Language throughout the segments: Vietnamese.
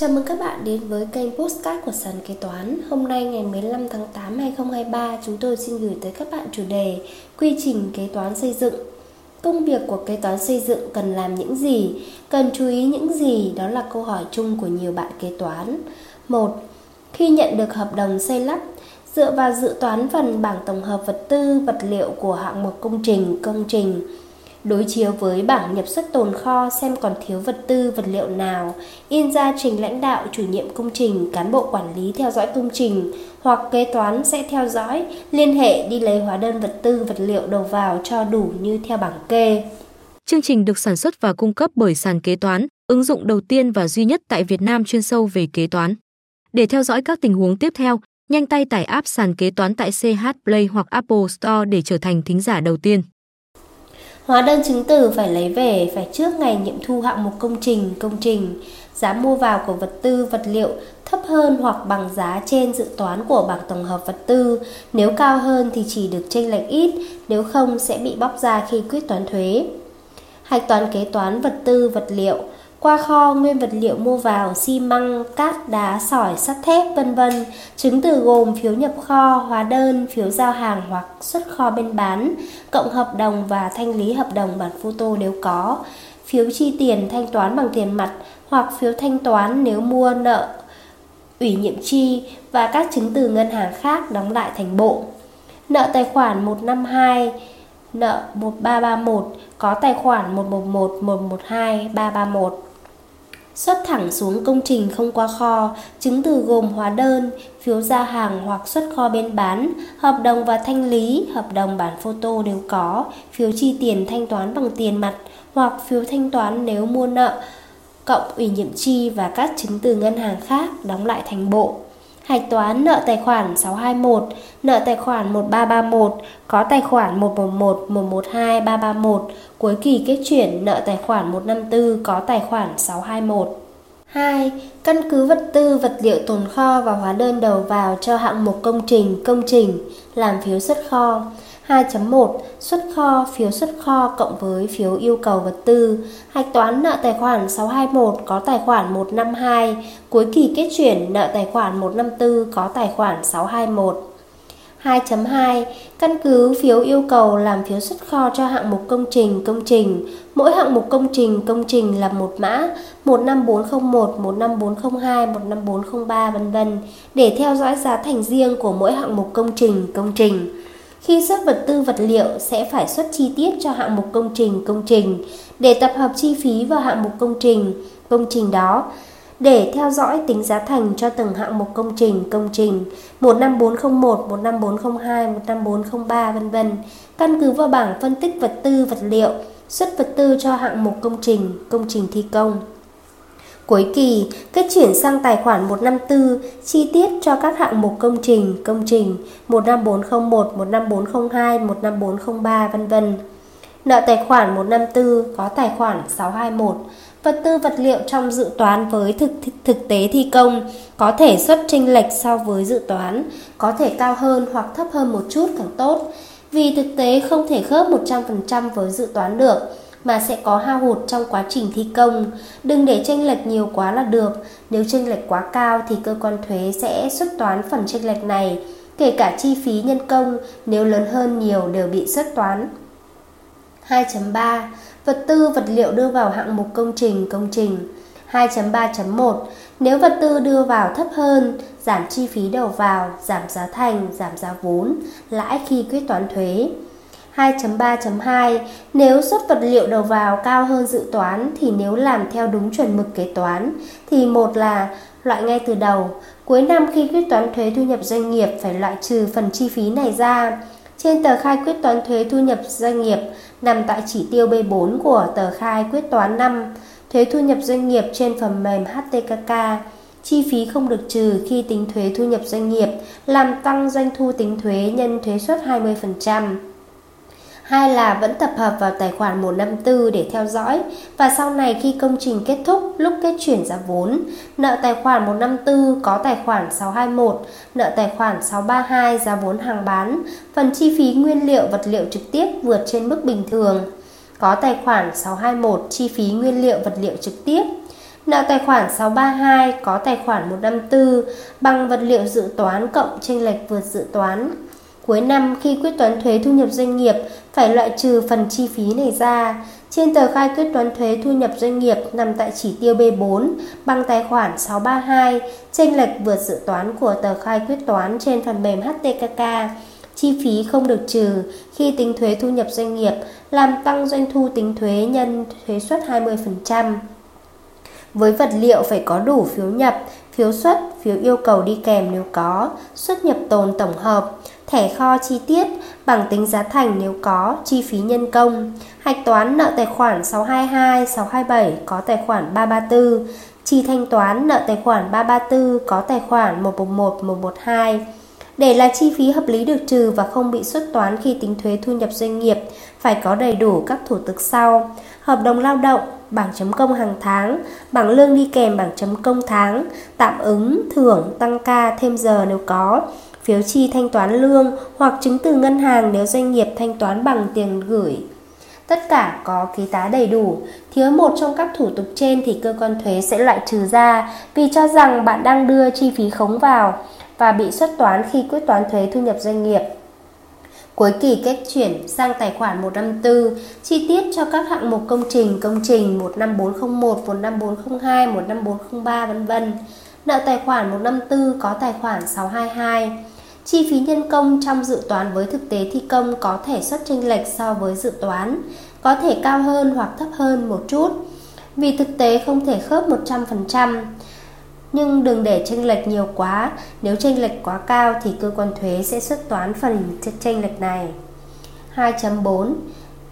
Chào mừng các bạn đến với kênh Postcard của Sàn Kế Toán Hôm nay ngày 15 tháng 8 2023 Chúng tôi xin gửi tới các bạn chủ đề Quy trình kế toán xây dựng Công việc của kế toán xây dựng cần làm những gì? Cần chú ý những gì? Đó là câu hỏi chung của nhiều bạn kế toán 1. Khi nhận được hợp đồng xây lắp Dựa vào dự toán phần bảng tổng hợp vật tư, vật liệu của hạng mục công trình, công trình đối chiếu với bảng nhập xuất tồn kho xem còn thiếu vật tư, vật liệu nào, in ra trình lãnh đạo, chủ nhiệm công trình, cán bộ quản lý theo dõi công trình hoặc kế toán sẽ theo dõi, liên hệ đi lấy hóa đơn vật tư, vật liệu đầu vào cho đủ như theo bảng kê. Chương trình được sản xuất và cung cấp bởi sàn kế toán, ứng dụng đầu tiên và duy nhất tại Việt Nam chuyên sâu về kế toán. Để theo dõi các tình huống tiếp theo, nhanh tay tải app sàn kế toán tại CH Play hoặc Apple Store để trở thành thính giả đầu tiên. Hóa đơn chứng từ phải lấy về phải trước ngày nghiệm thu hạng mục công trình, công trình. Giá mua vào của vật tư, vật liệu thấp hơn hoặc bằng giá trên dự toán của bảng tổng hợp vật tư. Nếu cao hơn thì chỉ được chênh lệch ít, nếu không sẽ bị bóc ra khi quyết toán thuế. Hạch toán kế toán vật tư, vật liệu qua kho nguyên vật liệu mua vào xi măng, cát, đá, sỏi, sắt thép vân vân. Chứng từ gồm phiếu nhập kho, hóa đơn, phiếu giao hàng hoặc xuất kho bên bán, cộng hợp đồng và thanh lý hợp đồng bản photo nếu có. Phiếu chi tiền thanh toán bằng tiền mặt hoặc phiếu thanh toán nếu mua nợ ủy nhiệm chi và các chứng từ ngân hàng khác đóng lại thành bộ. Nợ tài khoản 152 nợ 1331 có tài khoản 111 112 331 xuất thẳng xuống công trình không qua kho, chứng từ gồm hóa đơn, phiếu ra hàng hoặc xuất kho bên bán, hợp đồng và thanh lý, hợp đồng bản photo nếu có, phiếu chi tiền thanh toán bằng tiền mặt hoặc phiếu thanh toán nếu mua nợ, cộng ủy nhiệm chi và các chứng từ ngân hàng khác đóng lại thành bộ. Hạch toán nợ tài khoản 621, nợ tài khoản 1331, có tài khoản 111, 112, 331, cuối kỳ kết chuyển nợ tài khoản 154 có tài khoản 621. 2. Căn cứ vật tư, vật liệu tồn kho và hóa đơn đầu vào cho hạng mục công trình, công trình, làm phiếu xuất kho. 2.1 Xuất kho, phiếu xuất kho cộng với phiếu yêu cầu vật tư. Hạch toán nợ tài khoản 621 có tài khoản 152, cuối kỳ kết chuyển nợ tài khoản 154 có tài khoản 621. 2.2 Căn cứ phiếu yêu cầu làm phiếu xuất kho cho hạng mục công trình, công trình. Mỗi hạng mục công trình, công trình là một mã 15401, 15402, 15403 vân vân để theo dõi giá thành riêng của mỗi hạng mục công trình, công trình. Khi xuất vật tư vật liệu sẽ phải xuất chi tiết cho hạng mục công trình công trình. Để tập hợp chi phí vào hạng mục công trình công trình đó. Để theo dõi tính giá thành cho từng hạng mục công trình công trình. 15401, 15402, 15403 vân vân. Căn cứ vào bảng phân tích vật tư vật liệu xuất vật tư cho hạng mục công trình công trình thi công. Cuối kỳ, kết chuyển sang tài khoản 154 chi tiết cho các hạng mục công trình, công trình 15401, 15402, 15403 vân vân. Nợ tài khoản 154 có tài khoản 621. Vật tư vật liệu trong dự toán với thực thực tế thi công có thể xuất chênh lệch so với dự toán, có thể cao hơn hoặc thấp hơn một chút càng tốt. Vì thực tế không thể khớp 100% với dự toán được mà sẽ có hao hụt trong quá trình thi công. Đừng để tranh lệch nhiều quá là được. Nếu tranh lệch quá cao thì cơ quan thuế sẽ xuất toán phần tranh lệch này, kể cả chi phí nhân công nếu lớn hơn nhiều đều bị xuất toán. 2.3 Vật tư vật liệu đưa vào hạng mục công trình công trình 2.3.1 Nếu vật tư đưa vào thấp hơn, giảm chi phí đầu vào, giảm giá thành, giảm giá vốn, lãi khi quyết toán thuế. 2.3.2 Nếu suất vật liệu đầu vào cao hơn dự toán thì nếu làm theo đúng chuẩn mực kế toán thì một là loại ngay từ đầu, cuối năm khi quyết toán thuế thu nhập doanh nghiệp phải loại trừ phần chi phí này ra. Trên tờ khai quyết toán thuế thu nhập doanh nghiệp nằm tại chỉ tiêu B4 của tờ khai quyết toán năm, thuế thu nhập doanh nghiệp trên phần mềm HTKK chi phí không được trừ khi tính thuế thu nhập doanh nghiệp, làm tăng doanh thu tính thuế nhân thuế suất 20% hai là vẫn tập hợp vào tài khoản 154 để theo dõi và sau này khi công trình kết thúc lúc kết chuyển giá vốn, nợ tài khoản 154 có tài khoản 621, nợ tài khoản 632 giá vốn hàng bán, phần chi phí nguyên liệu vật liệu trực tiếp vượt trên mức bình thường. Có tài khoản 621 chi phí nguyên liệu vật liệu trực tiếp Nợ tài khoản 632 có tài khoản 154 bằng vật liệu dự toán cộng chênh lệch vượt dự toán. Cuối năm khi quyết toán thuế thu nhập doanh nghiệp phải loại trừ phần chi phí này ra. Trên tờ khai quyết toán thuế thu nhập doanh nghiệp nằm tại chỉ tiêu B4 bằng tài khoản 632, chênh lệch vượt dự toán của tờ khai quyết toán trên phần mềm HTKK. Chi phí không được trừ khi tính thuế thu nhập doanh nghiệp làm tăng doanh thu tính thuế nhân thuế suất 20%. Với vật liệu phải có đủ phiếu nhập, phiếu xuất, phiếu yêu cầu đi kèm nếu có, xuất nhập tồn tổng hợp, thẻ kho chi tiết, bảng tính giá thành nếu có, chi phí nhân công, hạch toán nợ tài khoản 622, 627 có tài khoản 334, chi thanh toán nợ tài khoản 334 có tài khoản 111, 112. Để là chi phí hợp lý được trừ và không bị xuất toán khi tính thuế thu nhập doanh nghiệp, phải có đầy đủ các thủ tục sau: hợp đồng lao động, bảng chấm công hàng tháng, bảng lương đi kèm bảng chấm công tháng, tạm ứng, thưởng, tăng ca, thêm giờ nếu có, phiếu chi thanh toán lương hoặc chứng từ ngân hàng nếu doanh nghiệp thanh toán bằng tiền gửi. Tất cả có ký tá đầy đủ, thiếu một trong các thủ tục trên thì cơ quan thuế sẽ loại trừ ra vì cho rằng bạn đang đưa chi phí khống vào và bị xuất toán khi quyết toán thuế thu nhập doanh nghiệp. Cuối kỳ kết chuyển sang tài khoản 154, chi tiết cho các hạng mục công trình, công trình 15401, 15402, 15403 vân vân. Nợ tài khoản 154 có tài khoản 622. Chi phí nhân công trong dự toán với thực tế thi công có thể xuất chênh lệch so với dự toán, có thể cao hơn hoặc thấp hơn một chút. Vì thực tế không thể khớp 100%. Nhưng đừng để chênh lệch nhiều quá, nếu chênh lệch quá cao thì cơ quan thuế sẽ xuất toán phần chênh lệch này. 2.4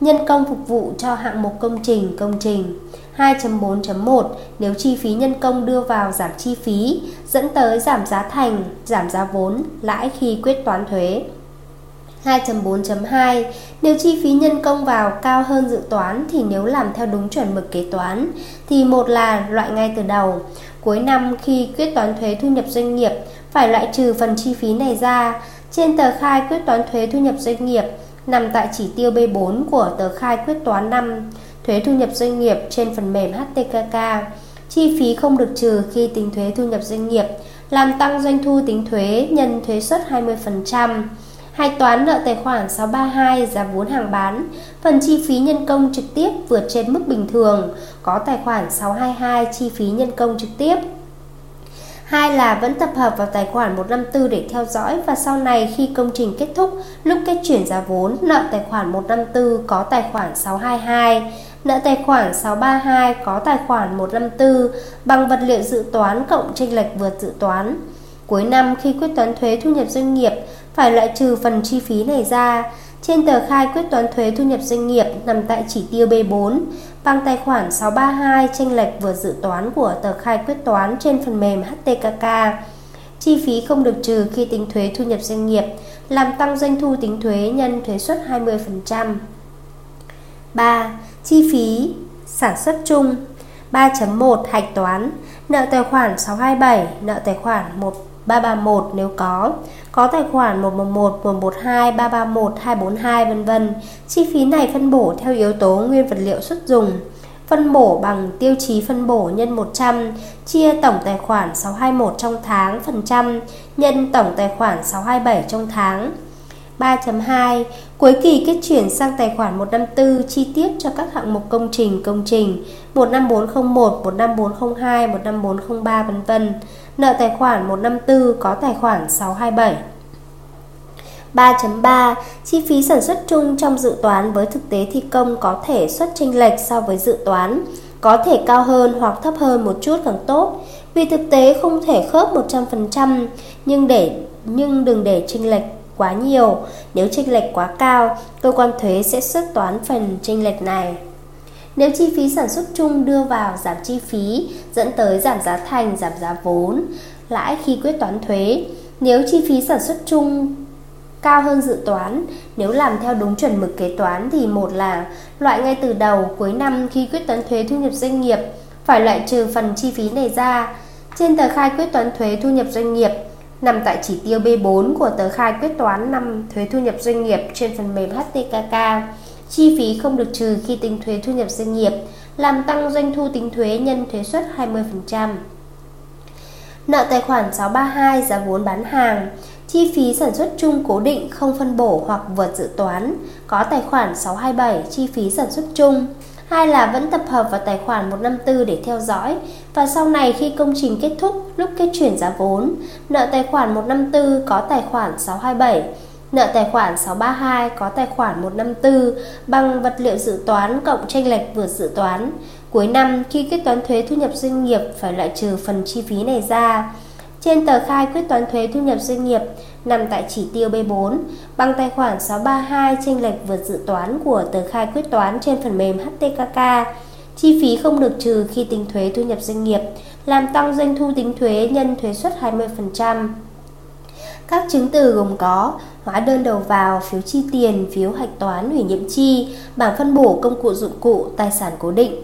Nhân công phục vụ cho hạng mục công trình công trình. 2.4.1 Nếu chi phí nhân công đưa vào giảm chi phí dẫn tới giảm giá thành, giảm giá vốn, lãi khi quyết toán thuế. 2.4.2 Nếu chi phí nhân công vào cao hơn dự toán thì nếu làm theo đúng chuẩn mực kế toán thì một là loại ngay từ đầu. Cuối năm khi quyết toán thuế thu nhập doanh nghiệp phải loại trừ phần chi phí này ra. Trên tờ khai quyết toán thuế thu nhập doanh nghiệp nằm tại chỉ tiêu B4 của tờ khai quyết toán năm thuế thu nhập doanh nghiệp trên phần mềm HTKK. Chi phí không được trừ khi tính thuế thu nhập doanh nghiệp, làm tăng doanh thu tính thuế nhân thuế suất 20%. Hạch toán nợ tài khoản 632 giá vốn hàng bán, phần chi phí nhân công trực tiếp vượt trên mức bình thường, có tài khoản 622 chi phí nhân công trực tiếp. Hai là vẫn tập hợp vào tài khoản 154 để theo dõi và sau này khi công trình kết thúc, lúc kết chuyển giá vốn, nợ tài khoản 154 có tài khoản 622, nợ tài khoản 632 có tài khoản 154 bằng vật liệu dự toán cộng chênh lệch vượt dự toán. Cuối năm khi quyết toán thuế thu nhập doanh nghiệp phải loại trừ phần chi phí này ra. Trên tờ khai quyết toán thuế thu nhập doanh nghiệp nằm tại chỉ tiêu B4 bằng tài khoản 632 chênh lệch vượt dự toán của tờ khai quyết toán trên phần mềm HTKK. Chi phí không được trừ khi tính thuế thu nhập doanh nghiệp, làm tăng doanh thu tính thuế nhân thuế suất 20%. 3. Chi phí sản xuất chung 3.1 hạch toán Nợ tài khoản 627, nợ tài khoản 1331 nếu có có tài khoản 111, 112, 331, 242 vân vân. Chi phí này phân bổ theo yếu tố nguyên vật liệu xuất dùng. Phân bổ bằng tiêu chí phân bổ nhân 100, chia tổng tài khoản 621 trong tháng phần trăm nhân tổng tài khoản 627 trong tháng. 3.2 Cuối kỳ kết chuyển sang tài khoản 154 chi tiết cho các hạng mục công trình công trình 15401, 15402, 15403 vân vân. Nợ tài khoản 154 có tài khoản 627. 3.3 Chi phí sản xuất chung trong dự toán với thực tế thi công có thể xuất chênh lệch so với dự toán, có thể cao hơn hoặc thấp hơn một chút càng tốt. Vì thực tế không thể khớp 100%, nhưng để nhưng đừng để chênh lệch quá nhiều. Nếu chênh lệch quá cao, cơ quan thuế sẽ xuất toán phần chênh lệch này. Nếu chi phí sản xuất chung đưa vào giảm chi phí dẫn tới giảm giá thành, giảm giá vốn, lãi khi quyết toán thuế. Nếu chi phí sản xuất chung cao hơn dự toán, nếu làm theo đúng chuẩn mực kế toán thì một là loại ngay từ đầu cuối năm khi quyết toán thuế thu nhập doanh nghiệp phải loại trừ phần chi phí này ra. Trên tờ khai quyết toán thuế thu nhập doanh nghiệp nằm tại chỉ tiêu B4 của tờ khai quyết toán năm thuế thu nhập doanh nghiệp trên phần mềm HTKK. Chi phí không được trừ khi tính thuế thu nhập doanh nghiệp làm tăng doanh thu tính thuế nhân thuế suất 20%. Nợ tài khoản 632 giá vốn bán hàng, chi phí sản xuất chung cố định không phân bổ hoặc vượt dự toán, có tài khoản 627 chi phí sản xuất chung. Hai là vẫn tập hợp vào tài khoản 154 để theo dõi và sau này khi công trình kết thúc lúc kết chuyển giá vốn, nợ tài khoản 154 có tài khoản 627 Nợ tài khoản 632 có tài khoản 154 bằng vật liệu dự toán cộng tranh lệch vượt dự toán. Cuối năm khi kết toán thuế thu nhập doanh nghiệp phải loại trừ phần chi phí này ra. Trên tờ khai quyết toán thuế thu nhập doanh nghiệp nằm tại chỉ tiêu B4 bằng tài khoản 632 tranh lệch vượt dự toán của tờ khai quyết toán trên phần mềm HTKK. Chi phí không được trừ khi tính thuế thu nhập doanh nghiệp, làm tăng doanh thu tính thuế nhân thuế suất 20%. Các chứng từ gồm có hóa đơn đầu vào, phiếu chi tiền, phiếu hạch toán hủy nhiệm chi, bảng phân bổ công cụ dụng cụ, tài sản cố định.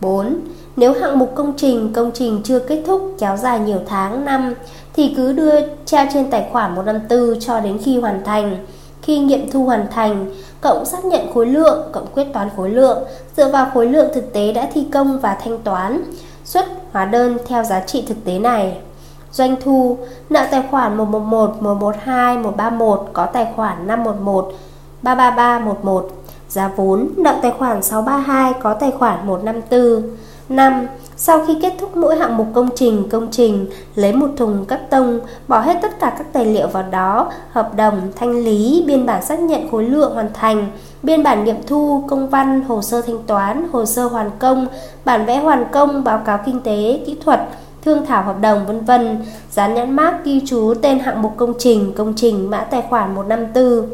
4. Nếu hạng mục công trình, công trình chưa kết thúc kéo dài nhiều tháng, năm thì cứ đưa treo trên tài khoản 154 cho đến khi hoàn thành. Khi nghiệm thu hoàn thành, cộng xác nhận khối lượng, cộng quyết toán khối lượng, dựa vào khối lượng thực tế đã thi công và thanh toán, xuất hóa đơn theo giá trị thực tế này. Doanh thu, nợ tài khoản 111, 112, 131 có tài khoản 511, 33311. Giá vốn, nợ tài khoản 632 có tài khoản 154. 5. Sau khi kết thúc mỗi hạng mục công trình, công trình lấy một thùng cắt tông, bỏ hết tất cả các tài liệu vào đó, hợp đồng, thanh lý, biên bản xác nhận khối lượng hoàn thành, biên bản nghiệm thu, công văn, hồ sơ thanh toán, hồ sơ hoàn công, bản vẽ hoàn công, báo cáo kinh tế, kỹ thuật, thương thảo hợp đồng vân vân, dán nhãn mác ghi chú tên hạng mục công trình, công trình mã tài khoản 154.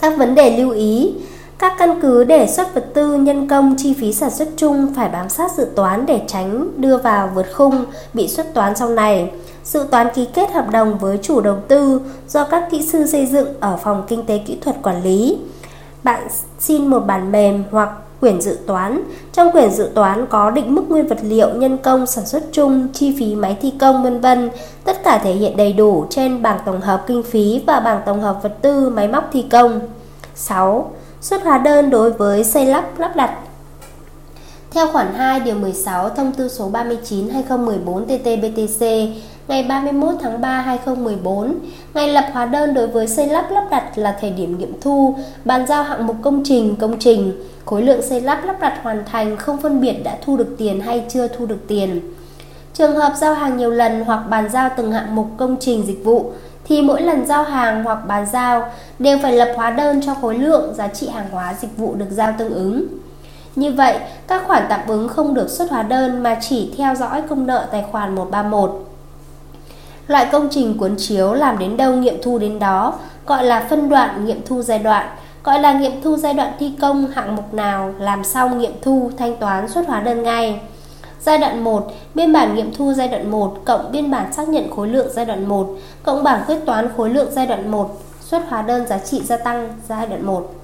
Các vấn đề lưu ý các căn cứ để xuất vật tư, nhân công, chi phí sản xuất chung phải bám sát dự toán để tránh đưa vào vượt khung, bị xuất toán sau này. Dự toán ký kết hợp đồng với chủ đầu tư do các kỹ sư xây dựng ở phòng kinh tế kỹ thuật quản lý. Bạn xin một bản mềm hoặc quyển dự toán. Trong quyển dự toán có định mức nguyên vật liệu, nhân công, sản xuất chung, chi phí máy thi công vân vân. Tất cả thể hiện đầy đủ trên bảng tổng hợp kinh phí và bảng tổng hợp vật tư, máy móc thi công. 6. Xuất hóa đơn đối với xây lắp lắp đặt theo khoản 2 điều 16 thông tư số 39 2014 TT-BTC ngày 31 tháng 3 2014, ngày lập hóa đơn đối với xây lắp lắp đặt là thời điểm nghiệm thu, bàn giao hạng mục công trình, công trình, khối lượng xây lắp lắp đặt hoàn thành không phân biệt đã thu được tiền hay chưa thu được tiền. Trường hợp giao hàng nhiều lần hoặc bàn giao từng hạng mục công trình dịch vụ thì mỗi lần giao hàng hoặc bàn giao đều phải lập hóa đơn cho khối lượng giá trị hàng hóa dịch vụ được giao tương ứng. Như vậy, các khoản tạm ứng không được xuất hóa đơn mà chỉ theo dõi công nợ tài khoản 131. Loại công trình cuốn chiếu làm đến đâu nghiệm thu đến đó, gọi là phân đoạn nghiệm thu giai đoạn, gọi là nghiệm thu giai đoạn thi công hạng mục nào làm xong nghiệm thu thanh toán xuất hóa đơn ngay. Giai đoạn 1, biên bản nghiệm thu giai đoạn 1 cộng biên bản xác nhận khối lượng giai đoạn 1 cộng bảng quyết toán khối lượng giai đoạn 1 xuất hóa đơn giá trị gia tăng giai đoạn 1.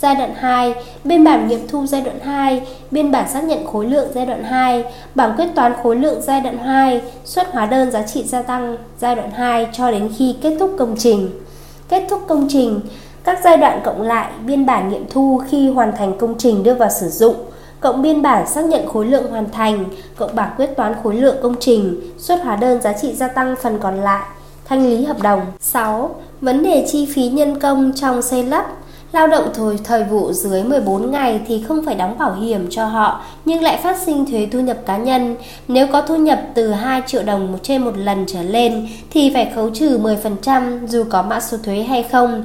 Giai đoạn 2, biên bản nghiệm thu giai đoạn 2, biên bản xác nhận khối lượng giai đoạn 2, bảng quyết toán khối lượng giai đoạn 2, xuất hóa đơn giá trị gia tăng giai đoạn 2 cho đến khi kết thúc công trình. Kết thúc công trình, các giai đoạn cộng lại biên bản nghiệm thu khi hoàn thành công trình đưa vào sử dụng, cộng biên bản xác nhận khối lượng hoàn thành, cộng bảng quyết toán khối lượng công trình, xuất hóa đơn giá trị gia tăng phần còn lại, thanh lý hợp đồng. 6. Vấn đề chi phí nhân công trong xây lắp Lao động thời thời vụ dưới 14 ngày thì không phải đóng bảo hiểm cho họ nhưng lại phát sinh thuế thu nhập cá nhân. Nếu có thu nhập từ 2 triệu đồng một trên một lần trở lên thì phải khấu trừ 10% dù có mã số thuế hay không.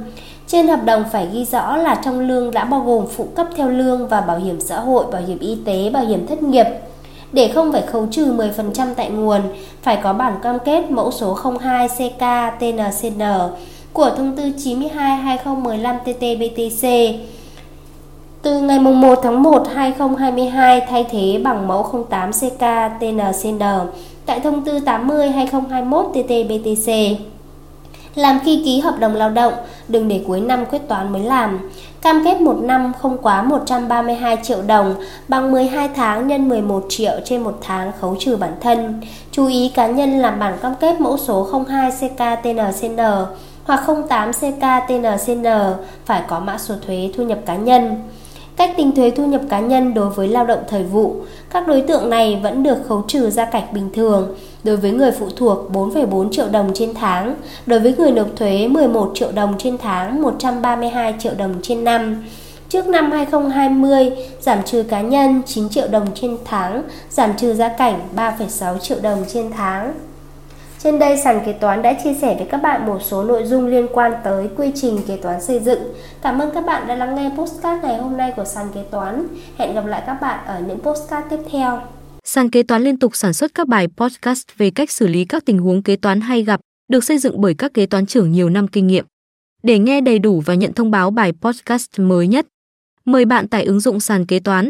Trên hợp đồng phải ghi rõ là trong lương đã bao gồm phụ cấp theo lương và bảo hiểm xã hội, bảo hiểm y tế, bảo hiểm thất nghiệp. Để không phải khấu trừ 10% tại nguồn, phải có bản cam kết mẫu số 02 CK TNCN của thông tư 92/2015/TT-BTC từ ngày 1 tháng 1 2022 thay thế bằng mẫu 08 CK TNCN tại thông tư 80 2021 TT-BTC. Làm khi ký hợp đồng lao động, đừng để cuối năm quyết toán mới làm. Cam kết một năm không quá 132 triệu đồng bằng 12 tháng nhân 11 triệu trên một tháng khấu trừ bản thân. Chú ý cá nhân làm bản cam kết mẫu số 02 CKTNCN hoặc 08 CKTNCN phải có mã số thuế thu nhập cá nhân. Cách tính thuế thu nhập cá nhân đối với lao động thời vụ, các đối tượng này vẫn được khấu trừ gia cảnh bình thường. Đối với người phụ thuộc 4,4 triệu đồng trên tháng, đối với người nộp thuế 11 triệu đồng trên tháng, 132 triệu đồng trên năm. Trước năm 2020, giảm trừ cá nhân 9 triệu đồng trên tháng, giảm trừ gia cảnh 3,6 triệu đồng trên tháng. Trên đây sàn kế toán đã chia sẻ với các bạn một số nội dung liên quan tới quy trình kế toán xây dựng. Cảm ơn các bạn đã lắng nghe postcard ngày hôm nay của sàn kế toán. Hẹn gặp lại các bạn ở những postcard tiếp theo. Sàn kế toán liên tục sản xuất các bài podcast về cách xử lý các tình huống kế toán hay gặp, được xây dựng bởi các kế toán trưởng nhiều năm kinh nghiệm. Để nghe đầy đủ và nhận thông báo bài podcast mới nhất, mời bạn tải ứng dụng sàn kế toán,